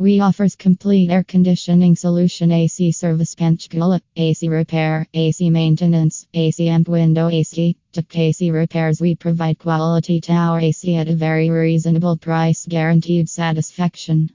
We offers complete air conditioning solution AC service Panchkula, AC repair, AC maintenance, AC and window AC. To AC repairs we provide quality tower AC at a very reasonable price guaranteed satisfaction.